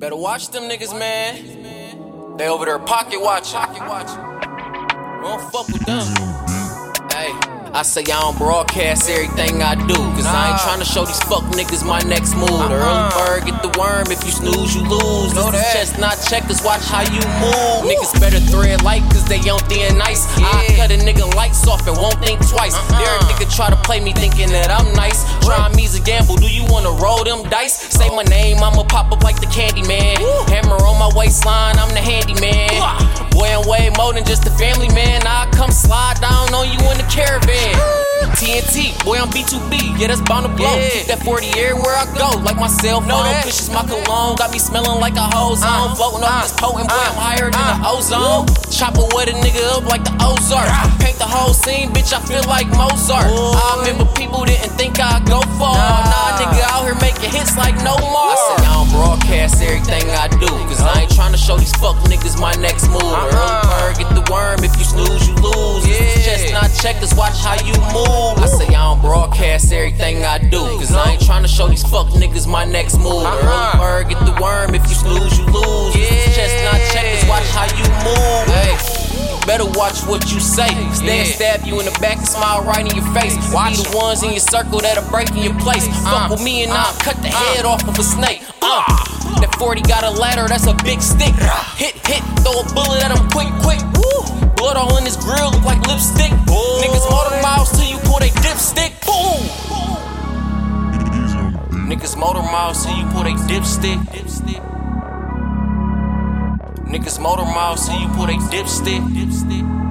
Better watch them niggas, man. They over there pocket watching. Pocket watching. Don't fuck with them. Hey. I say I don't broadcast everything I do. Cause I ain't tryna show these fuck niggas my next move. The early bird get the worm, if you snooze, you lose. This is chestnut checkers, watch how you move. Niggas better thread light cause they on thin nice. I cut a nigga lights off and won't think twice. There a nigga try to play me thinking that I'm nice. Try me's a gamble, do you wanna roll them dice? Say my name, I'ma pop up like the candy man. Hammer on my waistline, I'm the handyman. Boy, I'm way more than just a family man. I come slide down on you in the caravan. TNT, boy, I'm B2B, yeah, that's bound to blow. Keep that 40 everywhere I go, like my cell phone. Vicious, my cologne, got me smelling like a hose on. Floating on this potent, boy, I'm higher than the ozone. Chopper with a nigga up like the Ozark. Ah. Paint the whole scene, bitch, I feel like Mozart. I remember people didn't think I'd go far. Nah, nigga out here making hits like no more. I said, I don't broadcast everything I do, cause I ain't tryna show these fuck niggas my next move. Uh-huh. The early bird get the worm, if you snooze, you lose. This is chestnut checkers, watch how you move. I say I don't broadcast everything I do, cause I ain't tryna show these fuck niggas my next move. Uh-huh. The early bird get the worm, if you snooze, you Better watch what you say. Stand, stab you in the back and smile right in your face. Watch the ones in your circle that'll break in your place. Fuck with me and I'll cut the head off of a snake. Uh. uh, that 40 got a ladder, that's a big stick. Hit, hit, throw a bullet at him quick, quick. Woo. Blood all in his grill, look like lipstick. Niggas motor miles till you pull they dipstick. Boom. Niggas motor miles till you pull they dipstick. dipstick. Niggas motor miles till you pull they dipstick. dipstick.